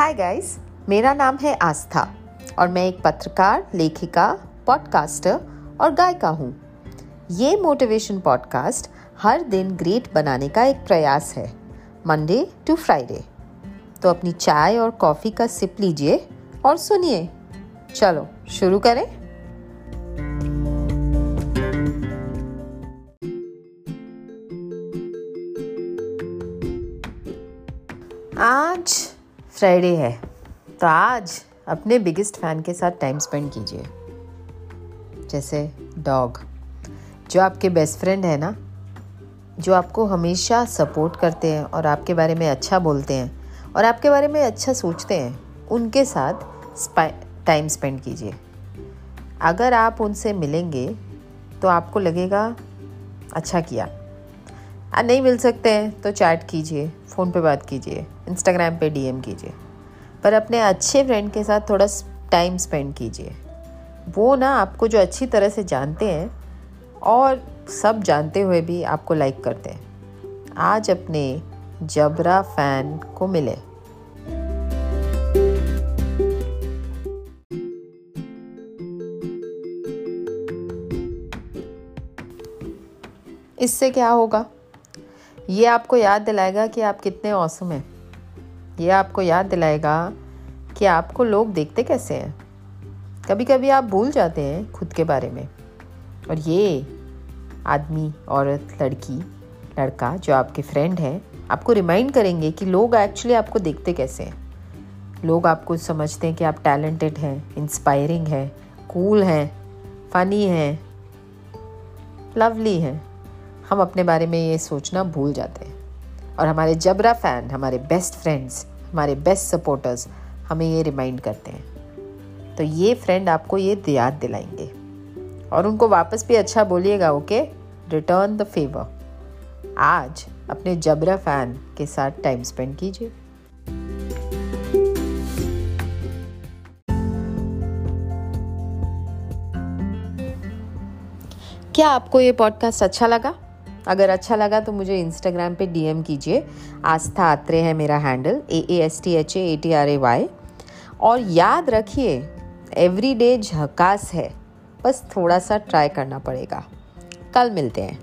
Hi guys मेरा नाम है आस्था और मैं एक पत्रकार, लेखिका पॉडकास्टर और गायिका हूँ। ये मोटिवेशन पॉडकास्ट हर दिन ग्रेट बनाने का एक प्रयास है मंडे टू फ्राइडे तो अपनी चाय और कॉफ़ी का सिप लीजिए और सुनिए। चलो, शुरू करें। आज फ्राइडे है। तो आज अपने बिगेस्ट फ़ैन के साथ टाइम स्पेंड कीजिए। जैसे डॉग जो आपके बेस्ट फ्रेंड है ना, जो आपको हमेशा सपोर्ट करते हैं और आपके बारे में अच्छा बोलते हैं और आपके बारे में अच्छा सोचते हैं, उनके साथ टाइम स्पेंड कीजिए। अगर आप उनसे मिलेंगे तो आपको लगेगा अच्छा किया। नहीं मिल सकते हैं तो चैट कीजिए, फ़ोन पे बात कीजिए इंस्टाग्राम पे डीएम कीजिए। पर अपने अच्छे फ्रेंड के साथ थोड़ा टाइम स्पेंड कीजिए। वो ना आपको जो अच्छी तरह से जानते हैं, और सब जानते हुए भी आपको लाइक करते हैं। आज अपने जबरा फ़ैन को मिले। इससे क्या होगा? ये आपको याद दिलाएगा कि आप कितने औसम हैं। ये आपको याद दिलाएगा कि आपको लोग देखते कैसे हैं। कभी कभी आप भूल जाते हैं खुद के बारे में। और ये आदमी, औरत, लड़की, लड़का जो आपके फ्रेंड हैं, आपको रिमाइंड करेंगे कि लोग एक्चुअली आपको देखते कैसे हैं। लोग आपको समझते हैं कि आप टैलेंटेड हैं इंस्पायरिंग हैं कूल हैं फ़नी हैं लवली हैं। हम अपने बारे में ये सोचना भूल जाते हैं। और हमारे जबरा फ़ैन, हमारे बेस्ट फ्रेंड्स हमारे बेस्ट सपोर्टर्स हमें ये रिमाइंड करते हैं। तो ये फ्रेंड आपको ये याद दिलाएँगे। और उनको वापस भी अच्छा बोलिएगा ओके रिटर्न द फेवर आज अपने जबरा फ़ैन के साथ टाइम स्पेंड कीजिए। क्या आपको ये पॉडकास्ट अच्छा लगा? अगर अच्छा लगा तो मुझे इंस्टाग्राम पे डीएम कीजिए। आस्था आत्रे है मेरा handle A A S T H A T R A Y और याद रखिए एवरी डे झकास है, बस थोड़ा सा ट्राई करना पड़ेगा। कल मिलते हैं।